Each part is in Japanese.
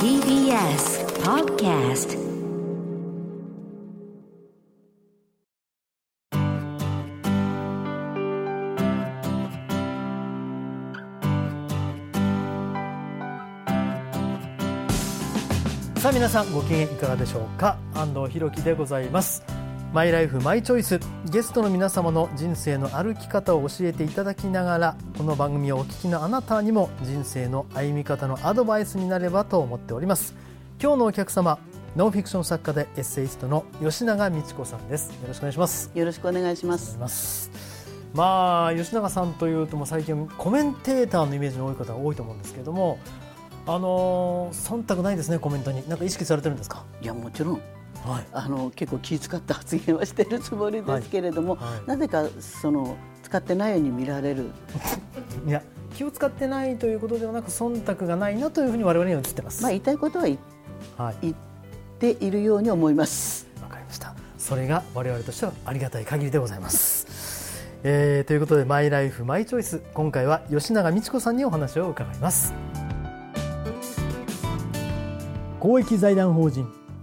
TBS Podcast さあ皆さんご機嫌いかがでしょうか？安藤博樹でございます。マイライフマイチョイスゲストの皆様の人生の歩き方を教えていただきながらこの番組をお聞きのあなたにも人生の歩み方のアドバイスになればと思っております。今日のお客様ノンフィクション作家でエッセイストの吉永美智子さんです。よろしくお願いします。よろしくお願いします。まあ吉永さんというとも最近コメンテーターのイメージの多い方が多いと思うんですけれどもあの忖度ないですねコメントに。なんか意識されてるんですか？いやもちろん。はいあの結構気遣った発言はしているつもりですけれども、はいはいなぜかその使ってないように見られる いや気を使ってないということではなく忖度がないなというふうに我々には映ってます。まあ言いたいことは言はい、言っているように思いますわかりました。それが我々としてはありがたい限りでございます。えー、ということでマイライフマイチョイス今回は吉永美智子さんにお話を伺います。公益財団法人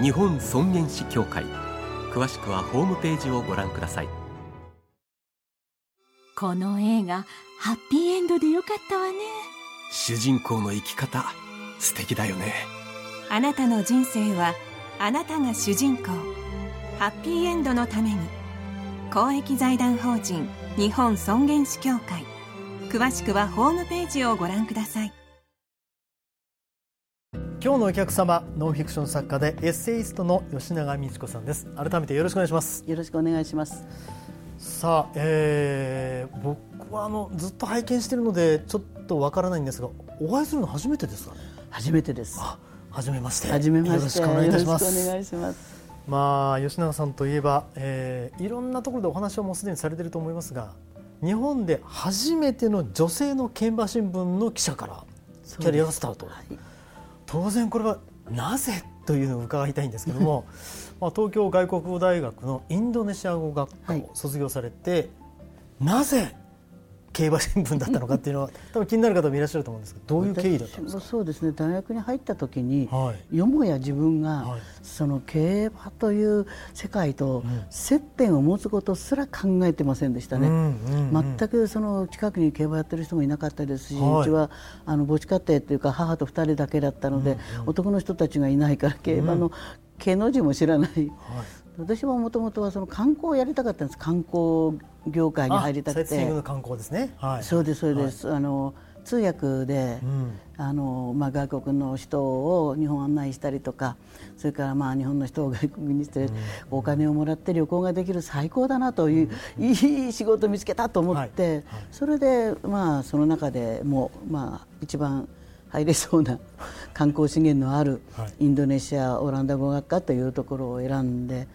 日本尊厳死協会。詳しくはホームページをご覧ください。この映画ハッピーエンドでよかったわね。主人公の生き方素敵だよね。あなたの人生はあなたが主人公。ハッピーエンドのために。公益財団法人日本尊厳死協会。詳しくはホームページをご覧ください今日のお客様ノンフィクション作家でエッセイストの吉永美智子さんです。改めてよろしくお願いします。よろしくお願いします。さあ、えー、僕はあのずっと拝見しているのでちょっとわからないんですがお会いするの初めてですかね？初めてです。あ初めまして。初めまして。よろしくお願いいたします。よろしくお願いします。まあ吉永さんといえば、えーいろんなところでお話をもうすでにされていると思いますが日本で初めての女性の競馬新聞の記者からキャリアがスタート、はい当然これはなぜというのを伺いたいんですけども まあ東京外国語大学のインドネシア語学科を卒業されて、なぜ競馬新聞だったのかっていうのは 多分気になる方もいらっしゃると思うんですけどどういう経緯だったんですか？そうですね。大学に入った時に、はい。よもや自分が、はい。その競馬という世界とん。接点を持つことすら考えてませんでしたね、うんうんうん。全くその近くに競馬やってる人もいなかったですし、はい。うちはあの母子家庭というか母と2人だけだったので、男の人たちがいないから競馬の毛の字も知らない私はもともとはその観光をやりたかったんです。観光業界に入りたくて。観光ですね、はい、そうですそうです、あの通訳で、うん。あのまあ、外国の人を日本案内したりとかそれからまあ日本の人を外国にして、お金をもらって旅行ができる最高だなという、いい仕事を見つけたと思って、はい。はい。それで、まあ、その中でもう、まあ、一番入れそうな 観光資源のあるはい。インドネシアオランダ語学科というところを選んで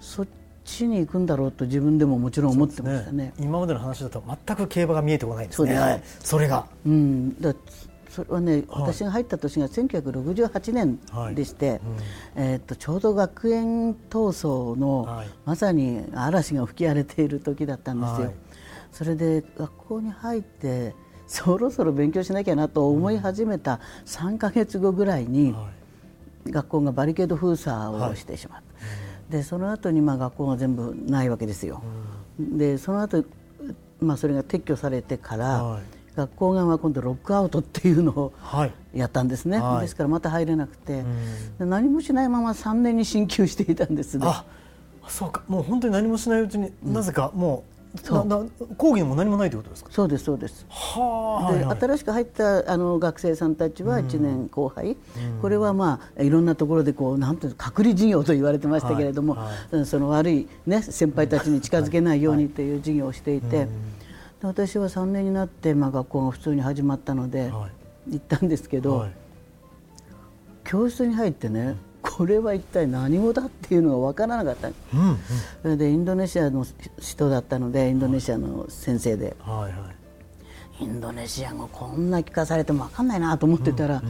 そっちに行くんだろうと自分でももちろん思ってましたね。今までの話だと全く競馬が見えてこないんですね。それが、うん、だそれはね、はい。私が入った年が1968年でして、えーっとちょうど学園闘争の、はい。まさに嵐が吹き荒れている時だったんですよ。はい。それで学校に入ってそろそろ勉強しなきゃなと思い始めた3か月後ぐらいに、は学校がバリケード封鎖をしてしまった、でその後にまに学校が全部ないわけですよ。でその後、まあそれが撤去されてから、はい。学校側は今度ロックアウトっていうのをはい。やったんですね、はい。ですからまた入れなくて、で何もしないまま3年に進級していたんですね。あそうか。もう本当に何もしないうちに、なぜかもう講義にも何もないということですか？そうですそうです。はあ、ではいはい。新しく入ったあの学生さんたちは1年後輩、これはまあいろんなところでこうなんていうの隔離授業と言われてましたけれども、はいはうんその悪い、ね、先輩たちに近づけないようにとい。う授業をしていて、で私は3年になって、まあ、学校が普通に始まったので、はい。行ったんですけど、はい。教室に入ってねこれは一体何語だっていうのが分からなかった。うんうん。それでインドネシアの人だったのでインドネシアの先生で。はいはい。インドネシア語こんな聞かされても分かんないなと思ってたら、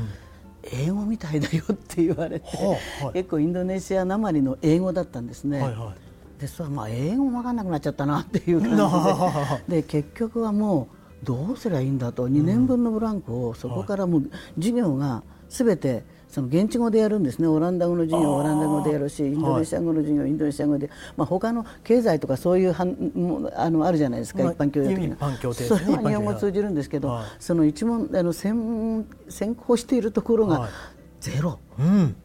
英語みたいだよって言われて、はあはい。結構インドネシアなまりの英語だったんですね。はいはい。でそれはまあ英語も分かんなくなっちゃったなっていう感じで。で結局はもうどうすりゃいいんだと。2年分のブランクをそこからもう授業が全てその現地語でやるんですね。オランダ語の授業はオランダ語でやるしインドネシア語の授業はインドネシア語で、まあ、他の経済とかそういうはんもあのあるじゃないですか、まあ一般教養的な。教ね。それは日本語通じるんですけど、はい。その一問あの専専攻しているところはい。がゼロ、うん。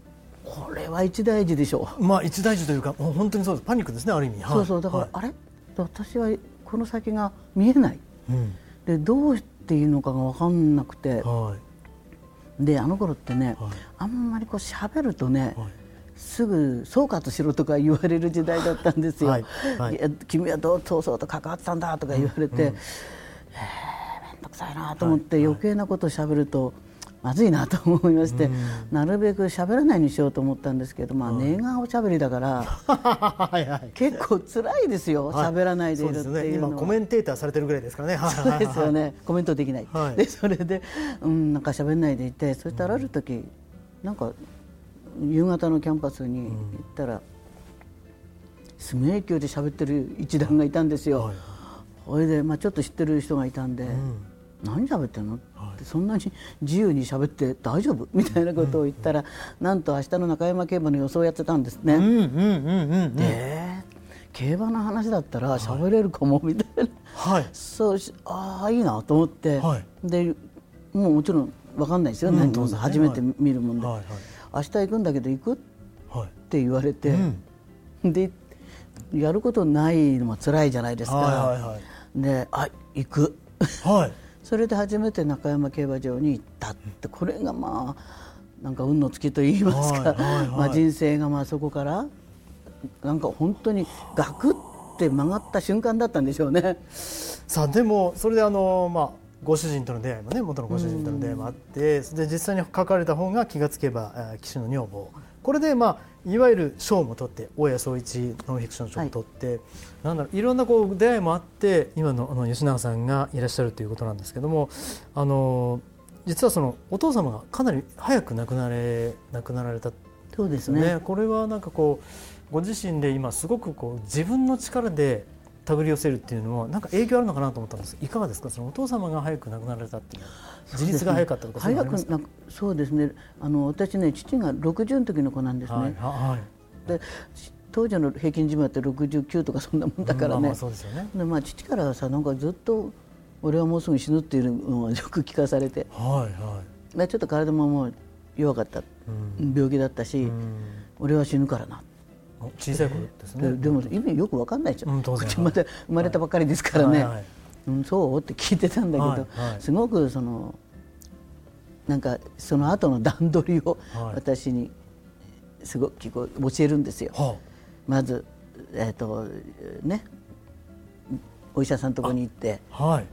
これは一大事でしょう。まあ一大事というかもう本当にそうです。パニックですねある意味、はい。そうそう。だから、はい。あれ？私はこの先が見えない。うん。でどうしていいのかが分かんなくて。はいであの頃ってね、はい。あんまりこう喋るとね、はい。すぐ総括しろとか言われる時代だったんですよ。はい。はい。や君はどうそうそうと関わってたんだとか言われて、えーめんどくさいなと思って、はい。余計なことを喋るとまずいなと思いまして、なるべく喋らないにしようと思ったんですけど、まあ、寝顔しゃべりだから はいはい。結構辛いですよ喋、らないでいるっていうのは。今コメンテーターされてるぐらいですからね。は いそうですよね、コメントできない、はい。でそれで、うん、なんか喋んないでいて、そしたらある時、なんか夕方のキャンパスに行ったら、すごい勢いで喋ってる一団がいたんですよ、はい。それで、まあ、ちょっと知ってる人がいたんで、何喋ってんの？ってそんなに自由に喋って大丈夫？みたいなことを言ったら、なんと明日の中山競馬の予想をやってたんですね。うんうんうんうんうん。で競馬の話だったら喋れるかも？みたいな。はい。そうしああいいなと思って、はい。でもうもちろん分かんないですよ、うん何当然ね。初めて見るもんで、はいはい。明日行くんだけど行く？っはい。て言われて、うん。でやることないのは辛いじゃないですか、はいはいはい。であ行く。はいそれで初めて中山競馬場に行ったってこれがまあなんか運の尽きと言いますか、まあ、人生がまあそこからなんか本当にガクって曲がった瞬間だったんでしょうね。さあでもそれであのまあご主人との出会いもね元のご主人との出会いもあってそれで実際に書かれた本が気がつけばえー騎手の女房これでまあいわゆる賞も取って大谷総一ノンフィクション賞も取って、なんだろういろんなこう出会いもあって今のあの吉永さんがいらっしゃるということなんですけどもあの実はそのお父様がかなり早く亡くなれ亡くなられたそうですねね。これはなんかこうご自身で今すごくこう自分の力で手繰り寄せるっていうのはなんか影響あるのかなと思ったんです。いかがですか？そのお父様が早く亡くなられたっていう。のは自立が早かったとかそうか？早くなんかそうですね。あの私ね父が60の時の子なんですね、はいはいで当時の平均寿命って69とかそんなもんだからね、まあまあそうですよね。でまあ、父からはさなんかずっと俺はもうすぐ死ぬっていうのをよく聞かされて。はいはでちょっと体ももう弱かった、病気だったし、いうん。俺は死ぬからな、小さい頃ですね。ででも意味よく分かんないじゃん、うん当然。まだ生まれたばっかりですからね、はいはい。うん、そうって聞いてたんだけど、はいはい。すごくそのなんかその後の段取りをはい。私にすごくこう教えるんですよ。はまず、えーとね、お医者さんのところに行ってあはい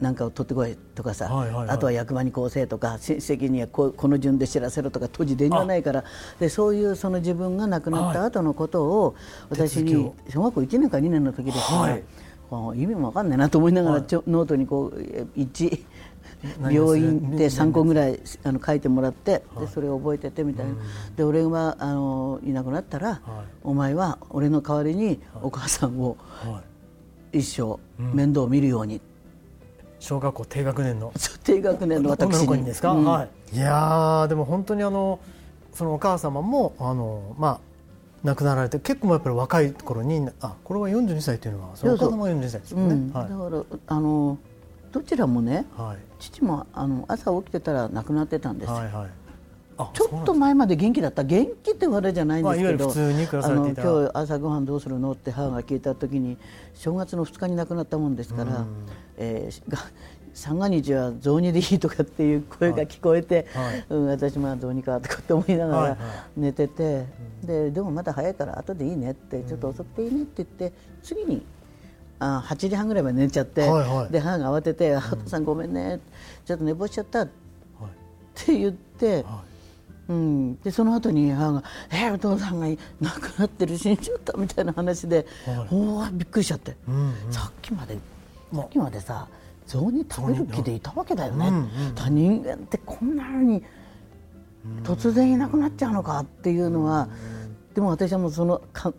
何かを取ってこいとかさ、あとは役場にこうせえとか親戚にはこうこの順で知らせろとか当時電話ないから。でそういうその自分が亡くなった後のことを私に小学校1年か2年の時ですから、はい。意味も分かんないなと思いながら、はい。ちょノートにこうえ1何病院何で3個ぐらいあの書いてもらって、でそれを覚えててみたいな、で俺があのいなくなったら、お前は俺の代わりにお母さんをはい。一生面倒を見るように、小学校低学年の。低学年の私女の子にに。ですか、うん。はい、いやーでも本当にあのそのお母様もあのまあ亡くなられて結構やっぱり若い頃にあこれは42歳というのはそのお母様は42歳ですよね、うん。はい。だからあのどちらもねはい。父もあの朝起きてたら亡くなってたんですよ、はいはい。あちょっと前まで元気だった元気ってあれじゃないんですけど、まああの今日朝ごはんどうするのって母が聞いた時に正月の2日に亡くなったもんですから、えーが三が日は雑煮でいいとかっていう声が聞こえて、はい。うん、私まあどうにかとかって思いながらはいはい。寝てて、ででもまだ早いから後でいいねってちょっと遅くていいねって言って次にあ8時半ぐらいまで寝ちゃって、はいはい。で母が慌てて「あお父さんごめんねちょっと寝坊しちゃった」ってって言って、うん、でその後に母が「えお父さんが亡くなってる死んじゃった」みたいな話で、はい。おおびっくりしちゃって、うんうん。さっきまでまさっきまでさ象に食べる気でいたわけだよね、うんうん人間ってこんなのに突然いなくなっちゃうのかっていうのは、でも私はもうそのか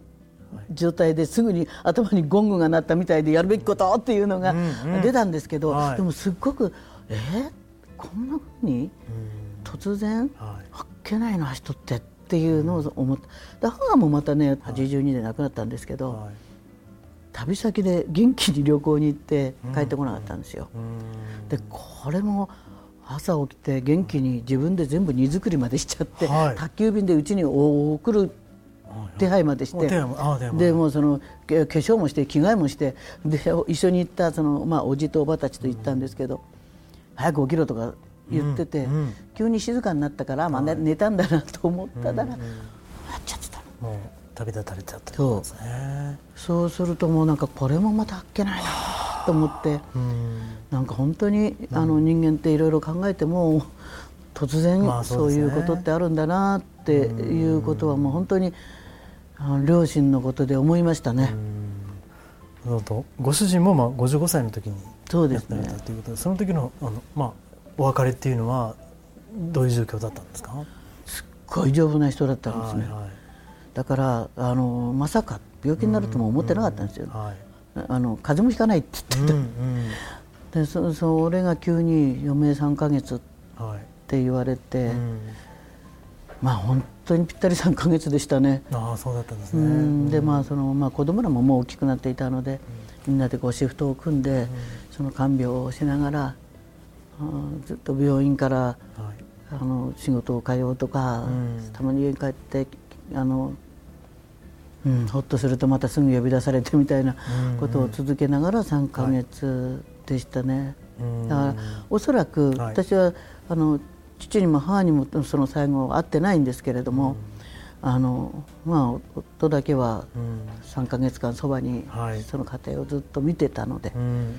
状態ですぐに頭にゴングが鳴ったみたいでやるべきことっていうのがうんうん。出たんですけど、はい。でもすっごくえーこんなふうに？突然はい。あっけないな人ってっていうのを思った。で母もまたね82で亡くなったんですけど、はい。旅先で元気に旅行に行って帰ってこなかったんですよ。うん。でこれも朝起きて元気に自分で全部荷造りまでしちゃって、はい。宅急便でうちに送る手配までして、でもうそのけ化粧もして着替えもしてで一緒に行ったその、まあ、おじとおばたちと行ったんですけど、早く起きろとか言ってて、うんうん。急に静かになったから、まあね寝たんだなと思ったら、やっちゃってたの。もう旅立たれちゃったってことですね。そうするともうなんかこれもまたあっけないなと思って。うん。なんか本当に、あの人間っていろいろ考えても突然まあそそういうことってあるんだなっていうことはもう本当に両親のことで思いましたね。ご主人もまあ55歳の時にそうですね。ということでその時のあの、まあ、お別れっていうのはどういう状況だったんですか？すっごい丈夫な人だったんですね。はいはい。だからあのまさか病気になるとも思ってなかったんですよ。はい。あの風邪もひかないって言ってうんた。でそそれが急に余命3ヶ月っうんはい。て言われて、うん。まあ本当にぴったり3ヶ月でしたね。ああそうだったんですうねん。でまあそのまあ子供らももう大きくなっていたので、みんなでこうシフトを組んで、その看病をしながら、うんずっと病院からはい。あの仕事を通うとか、うん。たまに家に帰ってあの、うん、ほっとするとまたすぐ呼び出されてみたいなことを続けながら3ヶ月でしたね。うんだからおそらくはい。私はあの父にも母にもその最後会ってないんですけれども、あのまあ夫だけはうん。3ヶ月間そばにはい。その家庭をずっと見てたので、うんうん。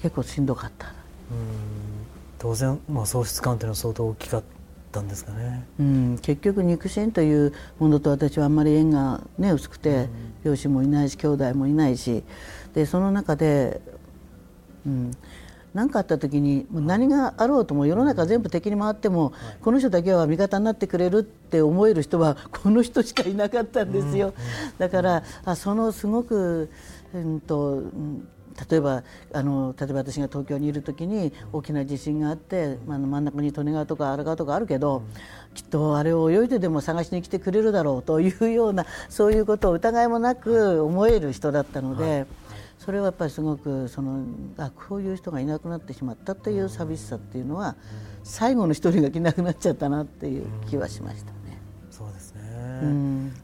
結構しんどかった、うん当然、まあ、喪失感というのは相当大きかったんですかね。うん、結局肉親というものと私はあんまり縁が、ね、薄くて、両親もいないし兄弟もいないしでその中でうん。何かあった時に何があろうとも世の中全部敵に回っても、この人だけは味方になってくれるって思える人は この人しかいなかったんですよ、だからあそのすごく、うんとうん例えばあの例えば私が東京にいる時に大きな地震があって、まあ、真ん中に利根川とか荒川とかあるけど、きっとあれを泳いででも探しに来てくれるだろうというようなそういうことを疑いもなく思える人だったので。それはやっぱりすごくそのあこういう人がいなくなってしまったという寂しさっていうのは最後の一人がいなくなっちゃったなっていう気はしました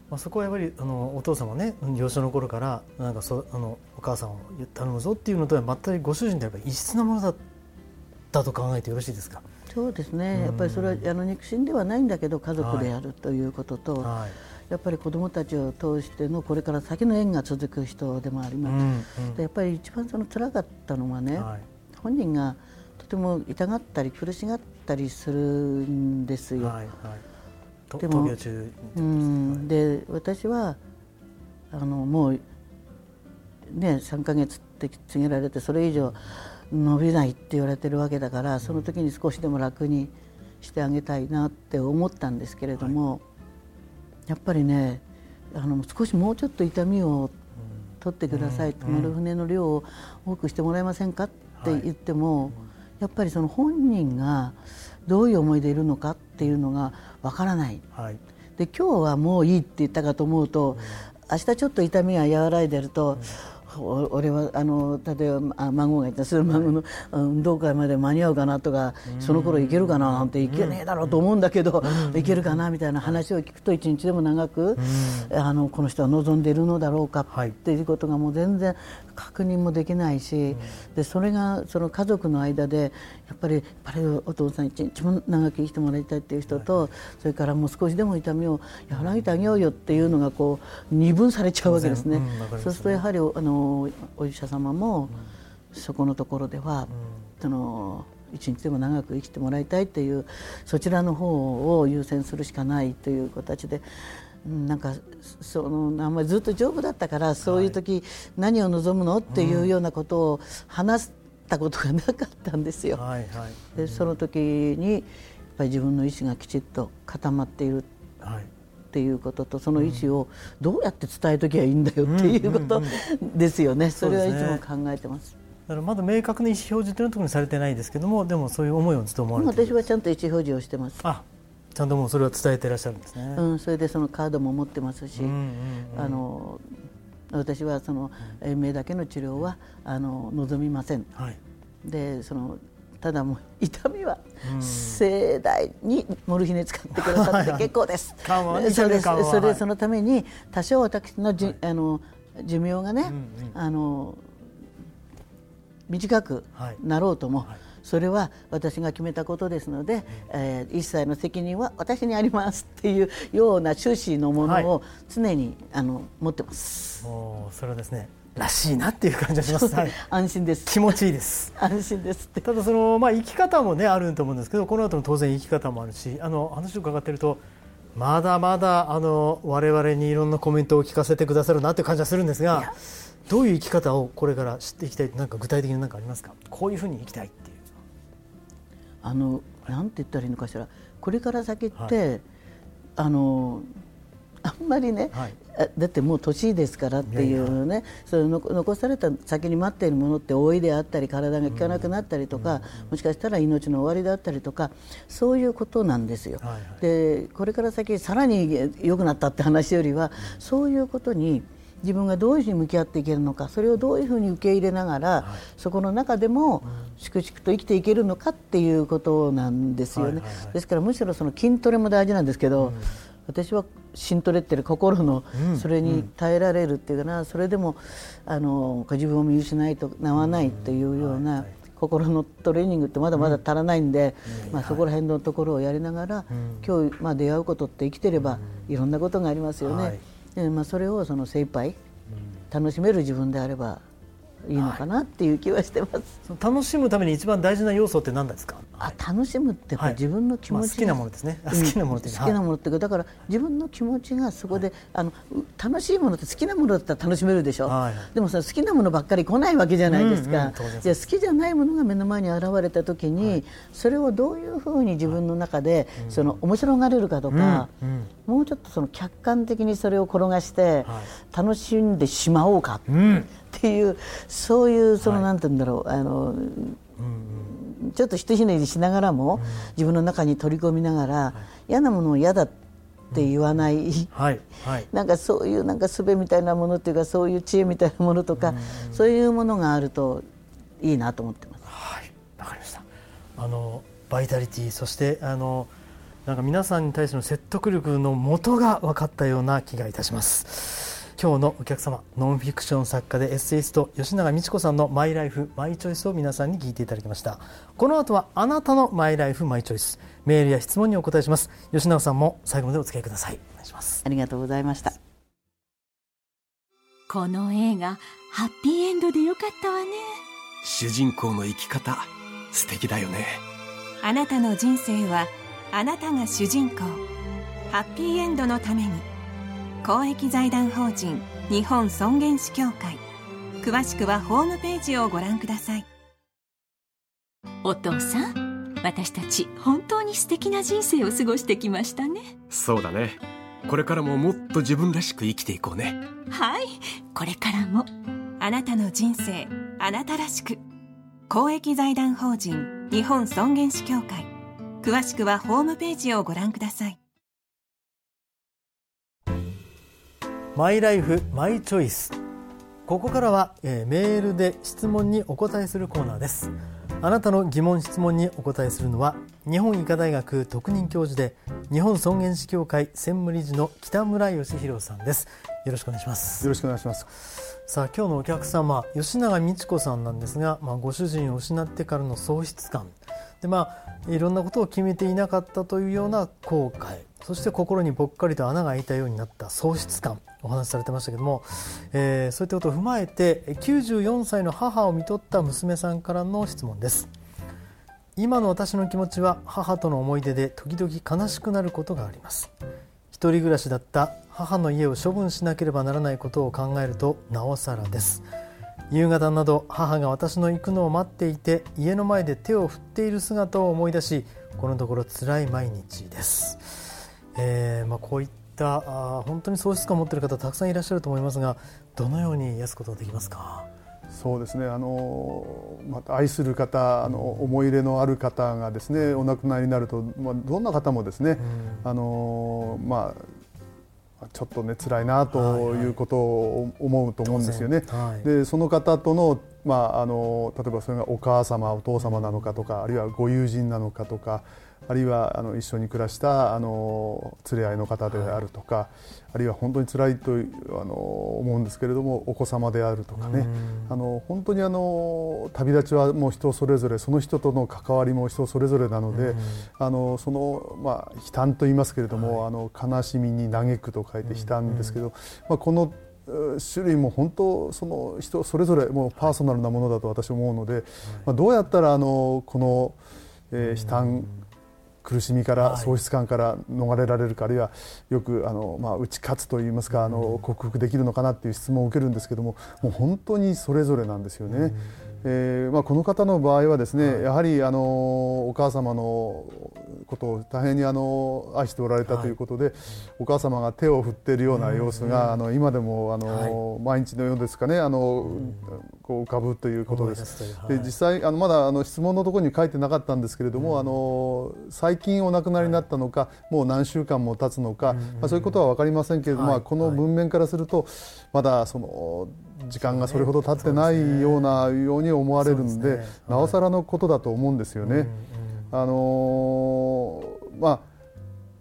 まあ、そこはやっぱりあのお父様ね幼少の頃からなんかそあのお母さんを頼むぞっていうのとは全くご主人でやっぱり異質なものだったと考えてよろしいですか？そうですね。やっぱりそれはあの肉親ではないんだけど家族であるということと、はい。やっぱり子どもたちを通してのこれから先の縁が続く人でもあります。うんうん。でやっぱり一番その辛かったのはね、はい。本人がとても痛がったり苦しがったりするんですよ。はいはい。とでもうん。で私はあのもうね3ヶ月って告げられてそれ以上伸びないって言われてるわけだからその時に少しでも楽にしてあげたいなって思ったんですけれども、やっぱりねあの少しもうちょっと痛みを取ってください、泊まる船の量を多くしてもらえませんかって言っても、やっぱりその本人がどういう思いでいるのかっていうのがわからない。はい。で今日はもういいって言ったかと思うと、明日ちょっと痛みが和らいでると、お俺はあの例えばあ孫がいたする孫のあ運動会まで間に合うかなとか、その頃行けるかななんて行けねえだろうと思うんだけど、行けるかなみたいな話を聞くと一日でも長く、あのこの人は望んでいるのだろうかはいっていうことがもう全然確認もできないし、でそれがその家族の間でやっぱりやっぱりお父さん一日も長く生きてもらいたいっていう人と、それからもう少しでも痛みを和らげてあげようよっていうのがこう二分されちゃうわけですね。そうするとやはりあのお医者様もそこのところでは、その一日でも長く生きてもらいたいというそちらの方を優先するしかないという形で。なんかそのあんまりずっと丈夫だったからそういう時、何を望むの？っていうようなことを話したことがなかったんですよ。はいはい、でその時にやっぱり自分の意思がきちっと固まっているっていうこととその意思をどうやって伝えときゃいいんだよっていうことですよね。それはいつも考えてます。だからまだ明確な意思表示というのは特にされてないですけどもでもそういう思いをずっと思われて私はちゃんと意思表示をしてます。あちゃんともうそれは伝えていらっしゃるんですね、うん、それでそのカードも持ってますし、うんうんうん、あの私はその延命だけの治療はあの望みません、はい、でそのただもう痛みは盛大にモルヒネ使ってくださって結構です。それそれそのために多少私のじ、はい、あの寿命がね、うんうん、あの短くなろうとも、はい、それは私が決めたことですので、うん、えー、一切の責任は私にありますっていうような趣旨のものを常に、あの持ってます。おそれはですねらしいなっていう感じがします。はい、安心です。気持ちいいです。安心ですただそのまあ生き方もねあると思うんですけど、この後の当然生き方もあるし、あの話を伺っていると。まだまだあの我々にいろんなコメントを聞かせてくださるなという感じはするんですがどういう生き方をこれから知っていきたいなんか具体的に何かありますか？こういうふうに生きたいっていうあのなんて言ったらいいのかしらこれから先って、はい、あのあんまりね、はい、だってもう年ですからっていうねそれ残された先に待っているものって老いであったり体が効かなくなったりとか、もしかしたら命の終わりであったりとかそういうことなんですよ。はいはい、でこれから先さらに良くなったって話よりはそういうことに自分がどういうふうに向き合っていけるのかそれをどういうふうに受け入れながら、はい、そこの中でも粛々と生きていけるのかっていうことなんですよね。はいはいはい、ですからむしろその筋トレも大事なんですけど、うん、私は筋トレってる心のそれに耐えられるっていうかな、それでもあの自分を見失いとなわないというような。心のトレーニングってまだまだ足らないんで、まあ、そこら辺のところをやりながら、今日、まあ、出会うことって生きてればいろんなことがありますよね。でまあ、それをその精一杯楽しめる自分であればいいのかなっていう気はしてます、はい、楽しむために一番大事な要素って何ですか？あ楽しむって自分の気持ち、まあ、好きなものですね、好きなものって好きなものってだから自分の気持ちがそこで、あの楽しいものって好きなものだったら楽しめるでしょ、はい、でもさ好きなものばっかり来ないわけじゃないですか、じゃ好きじゃないものが目の前に現れた時に、はい、それをどういうふうに自分の中で、その面白がれるかとか、もうちょっとその客観的にそれを転がして楽しんでしまおうか、うんっていうそういうその、なんて言うんだろう。あの、ちょっとひとひねりしながらも、自分の中に取り込みながら、嫌なものを嫌だって言わない、はい。はい、なんかそういうなんか術みたいなものっていうかそういう知恵みたいなものとか、そういうものがあるといいなと思ってます。はい。わかりました。あのバイタリティそしてあのなんか皆さんに対しての説得力の元が分かったような気がいたします。今日のお客様ノンフィクション作家でエッセイスト吉永美智子さんのマイライフマイチョイスを皆さんに聞いていただきました。この後はあなたのマイライフマイチョイス。メールや質問にお答えします。吉永さんも最後までお付き合いください。お願いします。ありがとうございました。この映画ハッピーエンドでよかったわね。主人公の生き方素敵だよね。あなたの人生はあなたが主人公。ハッピーエンドのために公益財団法人日本尊厳死協会。詳しくはホームページをご覧ください。お父さん私たち本当に素敵な人生を過ごしてきましたね。そうだね。これからももっと自分らしく生きていこうね。はい。これからも。あなたの人生あなたらしく。公益財団法人日本尊厳死協会。詳しくはホームページをご覧くださいマイライフマイチョイスここからは、えー、メールで質問にお答えするコーナーです。あなたの疑問質問にお答えするのは日本医科大学特任教授で日本尊厳死協会専務理事の北村義弘さんです。よろしくお願いします。よろしくお願いします。さあ今日のお客様吉永美智子さんなんですが、まあ、ご主人を失ってからの喪失感。でまあいろんなことを決めていなかったというような後悔。そして心にぽっかりと穴が開いたようになった喪失感お話しされてましたけども、えー、そういったことを踏まえて94歳の母を看取った娘さんからの質問です。今の私の気持ちは母との思い出で時々悲しくなることがあります。一人暮らしだった母の家を処分しなければならないことを考えるとなおさらです。夕方など母が私の行くのを待っていて家の前で手を振っている姿を思い出しこのところ辛い毎日です、えーまあ、こういったあ本当に喪失感を持っている方たくさんいらっしゃると思いますがどのように癒すことができますか？そうですね。あのまた愛する方あの思い入れのある方がですねお亡くなりになると、まあ、どんな方もですね、うん、あのまあちょっとね辛いなということを思うと思うんですよね。はいはい、でその方とのまあ、あの例えばそれがお母様お父様なのかとかあるいはご友人なのかとかあるいはあの一緒に暮らしたあの連れ合いの方であるとか、はい、あるいは本当に辛いとあの思うんですけれどもお子様であるとかね。あの本当にあの旅立ちはもう人それぞれその人との関わりも人それぞれなのであのその、まあ、悲嘆と言いますけれども、はい、あの悲しみに嘆くと書いて悲嘆ですけど、まあ、この種類も本当その人それぞれもうパーソナルなものだと私は思うので、まあ、どうやったらあのこの、えー、悲嘆苦しみから喪失感から逃れられるか、あるいはよくあの、まあ、打ち勝つといいますかあの克服できるのかなっていう質問を受けるんですけどももう本当にそれぞれなんですよね。えーまあ、この方の場合はですね、はい、やはりあのお母様のことを大変にあの愛しておられたということで、はい、お母様が手を振っているような様子が、あの今でもあの、はい、毎日のようですかねあの、こう浮かぶということです。で実際あのまだあの質問のところに書いてなかったんですけれども、あの最近お亡くなりになったのか、もう何週間も経つのか、まあ、そういうことは分かりませんけれども、まあ、この文面からするとまだその時間がそれほど経ってないようなように思われるんで、ね、なおさらのことだと思うんですよね。あのー、まあ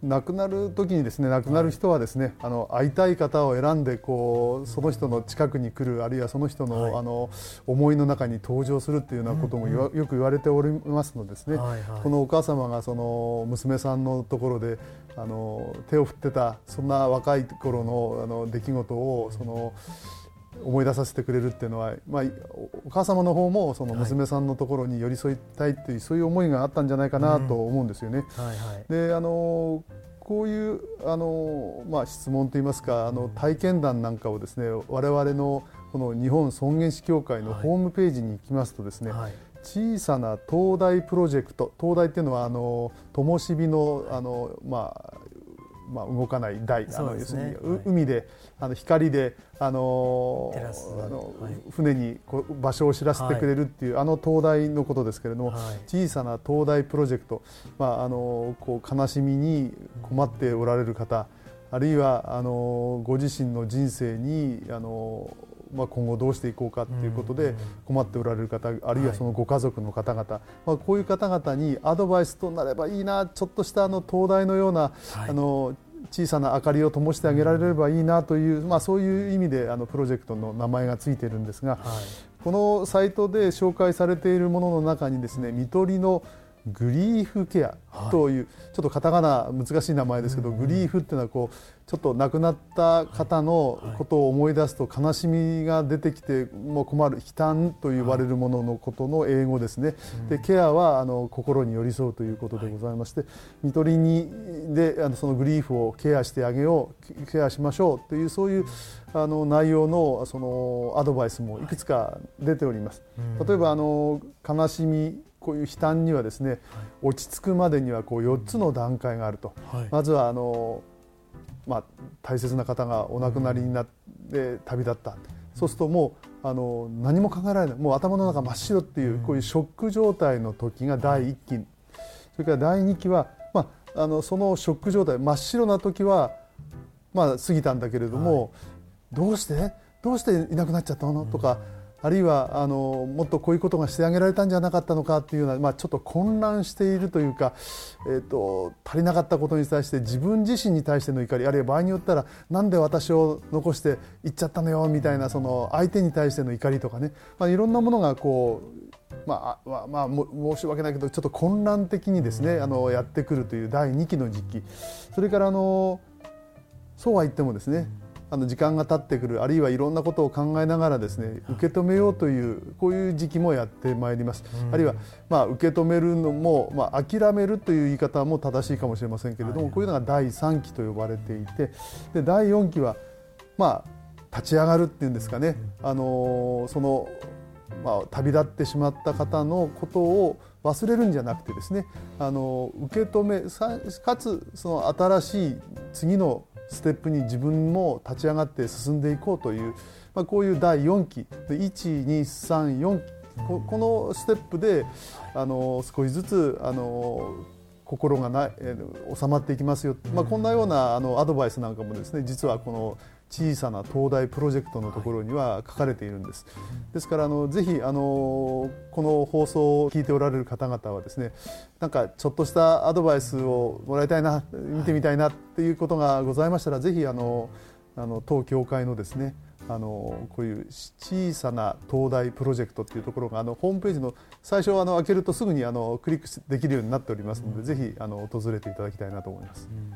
亡くなる時にですね亡くなる人はですねあの会いたい方を選んでこうその人の近くに来るあるいはその人のはい、あの思いの中に登場するっていうようなことも、うんうん、よく言われておりますのですね、はいはい、このお母様がその娘さんのところであの手を振ってたそんな若い頃のあの出来事をその。うん思い出させてくれるっていうのは、まあ、お母様の方もその娘さんのところに寄り添いたいっていう、そういう思いがあったんじゃないかなと思うんですよね。はいはい、であのこういうあの、まあ、質問といいますかあの体験談なんかをですね我々のこの日本尊厳死協会のホームページに行きますとですね、はい、小さな東大プロジェクト東大っていうのはあの灯火のあの、まあ、まあ、動かない台、あの要するに、海であの光であのあの、船にこう場所を知らせてくれるっていう、あの灯台のことですけれども、小さな灯台プロジェクト、まあ、あのこう悲しみに困っておられる方、あるいはあのご自身の人生にあのまあ、今後どうしていこうかということで困っておられる方あるいはそのご家族の方々、まあ、こういう方々にアドバイスとなればいいなちょっとしたあの灯台のような、あの小さな明かりを灯してあげられればいいなという、まあ、そういう意味であのプロジェクトの名前がついているんですが、このサイトで紹介されているものの中にですね看取りのグリーフケアという、はい、ちょっとカタカナ難しい名前ですけど、うん、グリーフっていうのはこうちょっと亡くなった方のことを思い出すと悲しみが出てきても困る悲嘆と言われるもののことの英語ですね、でケアはあの心に寄り添うということでございまして、看取りにであのそのグリーフをケアしてあげようケアしましょうというそういうあの内容のそのアドバイスもいくつか出ております。例えばあの悲しみこういう悲嘆にはですね、はい、落ち着くまでにはこう4つの段階があると、はい、まずはあの、まあ、大切な方がお亡くなりになって旅立った、そうするともうあの何も考えられない。もう頭の中真っ白っていう、こういうショック状態の時が第1期、それから第2期は、まあ、あのそのショック状態真っ白な時は、まあ、過ぎたんだけれども、どうして？どうしていなくなっちゃったの？とか。あるいはあのもっとこういうことがしてあげられたんじゃなかったのかというような、まあ、ちょっと混乱しているというか、えーと、足りなかったことに対して自分自身に対しての怒りあるいは場合によったらなんで私を残して行っちゃったのよみたいなその相手に対しての怒りとかね、まあ、いろんなものがこうまあ、まあ、申し訳ないけどちょっと混乱的にですねあのやってくるという第2期の時期。それからあのそうは言ってもですねあの時間が経ってくるあるいはいろんなことを考えながらですね受け止めようというこういう時期もやってまいります、あるいは、まあ、受け止めるのも、まあ、諦めるという言い方も正しいかもしれませんけれども、こういうのが第3期と呼ばれていてで第4期は、まあ、立ち上がるっていうんですかね、あのその、まあ、旅立ってしまった方のことを忘れるんじゃなくてですねあの受け止めかつその新しい次のステップに自分も立ち上がって進んでいこうという、まあ、こういう第4期1234期ここのステップであの少しずつあの心がな、え収まっていきますよ、まあ、こんなようなあのアドバイスなんかもですね実はこの小さな東大プロジェクトのところには書かれているんです。ですからあのぜひあのこの放送を聞いておられる方々はですねなんかちょっとしたアドバイスをもらいたいな見てみたいなっていうことがございましたらぜひあのあの当協会のですねあのこういう小さな東大プロジェクトっていうところがあのホームページの最初あの開けるとすぐにあのクリックできるようになっておりますので、うん、ぜひあの訪れていただきたいなと思います。うん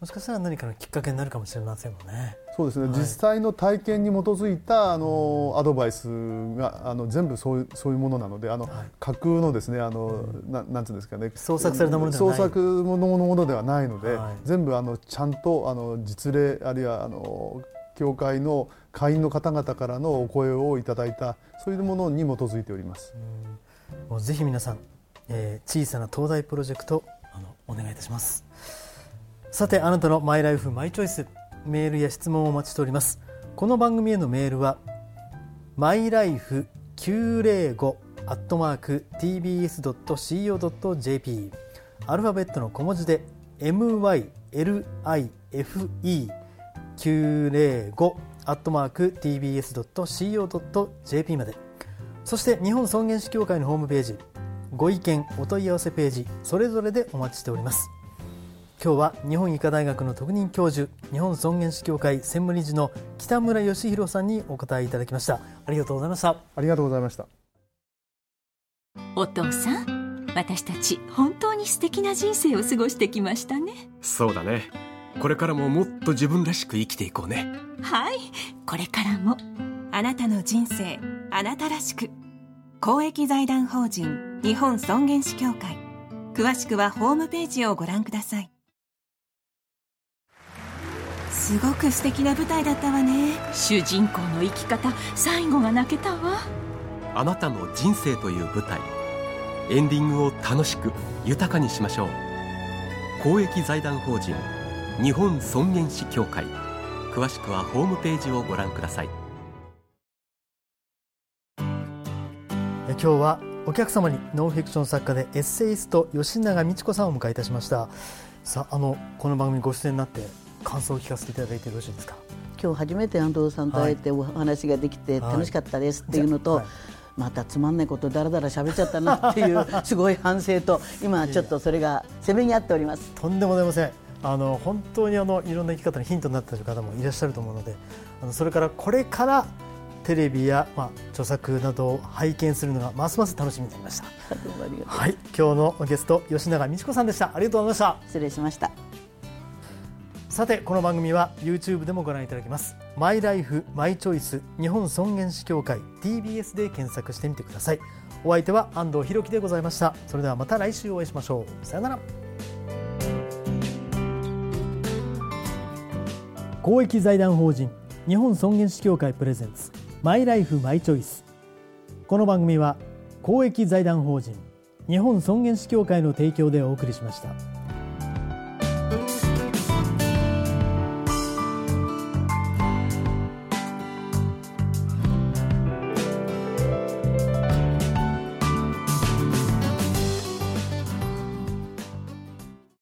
もしかしたら何かのきっかけになるかもしれませんもんね。そうですね、はい、実際の体験に基づいたあのアドバイスがあの全部そういうそういうものなのであの、はい、架空のですねあの、ななんていうんですかね。創作されたものではない。創作のものではないので、はい、全部あのちゃんとあの実例あるいはあの教会の会員の方々からのお声をいただいたそういうものに基づいております。もうぜひ皆さん、えー、小さな東大プロジェクトあのお願いいたします。さてあなたのマイライフマイチョイスメールや質問をお待ちしております。この番組へのメールはマイライフ905アットマーク tbs.co.jp アルファベットの小文字で mylife905 アットマーク tbs.co.jp まで。そして日本尊厳死協会のホームページご意見お問い合わせページそれぞれでお待ちしております。今日は日本医科大学の特任教授日本尊厳死協会専務理事の北村義弘さんにお答えいただきました。ありがとうございました。ありがとうございました。お父さん私たち本当に素敵な人生を過ごしてきましたね。そうだね。これからももっと自分らしく生きていこうね。はい。これからもあなたの人生あなたらしく。公益財団法人日本尊厳死協会。詳しくはホームページをご覧くださいすごく素敵な舞台だったわね。主人公の生き方最後が泣けたわ。あなたの人生という舞台。エンディングを楽しく豊かにしましょう。公益財団法人日本尊厳死協会。詳しくはホームページをご覧ください。今日はお客様にノンフィクション作家でエッセイスト吉永美智子さんをお迎えいたしました。さああのこの番組ご出演になって感想を聞かせていただいてよろしいですか？今日初めて安藤さんと会えてお話ができて楽しかったですっていうのと、はい。またつまんないことだらだら喋っちゃったなっていう すごい反省と今ちょっとそれがせめぎ合っております。とんでもございません。あの本当にあのいろんな生き方にヒントになっている方もいらっしゃると思うのであのそれからこれからテレビや、まあ、著作などを拝見するのがますます楽しみになりました。はい。今日のゲスト吉永美智子さんでした。ありがとうございました。失礼しましたさてこの番組は YouTube でもご覧いただけます。マイライフマイチョイス日本尊厳死協会 TBS で検索してみてください。お相手は安藤博樹でございました。それではまた来週お会いしましょう。さよなら。公益財団法人日本尊厳死協会プレゼンツマイライフマイチョイス。この番組は公益財団法人日本尊厳死協会の提供でお送りしました。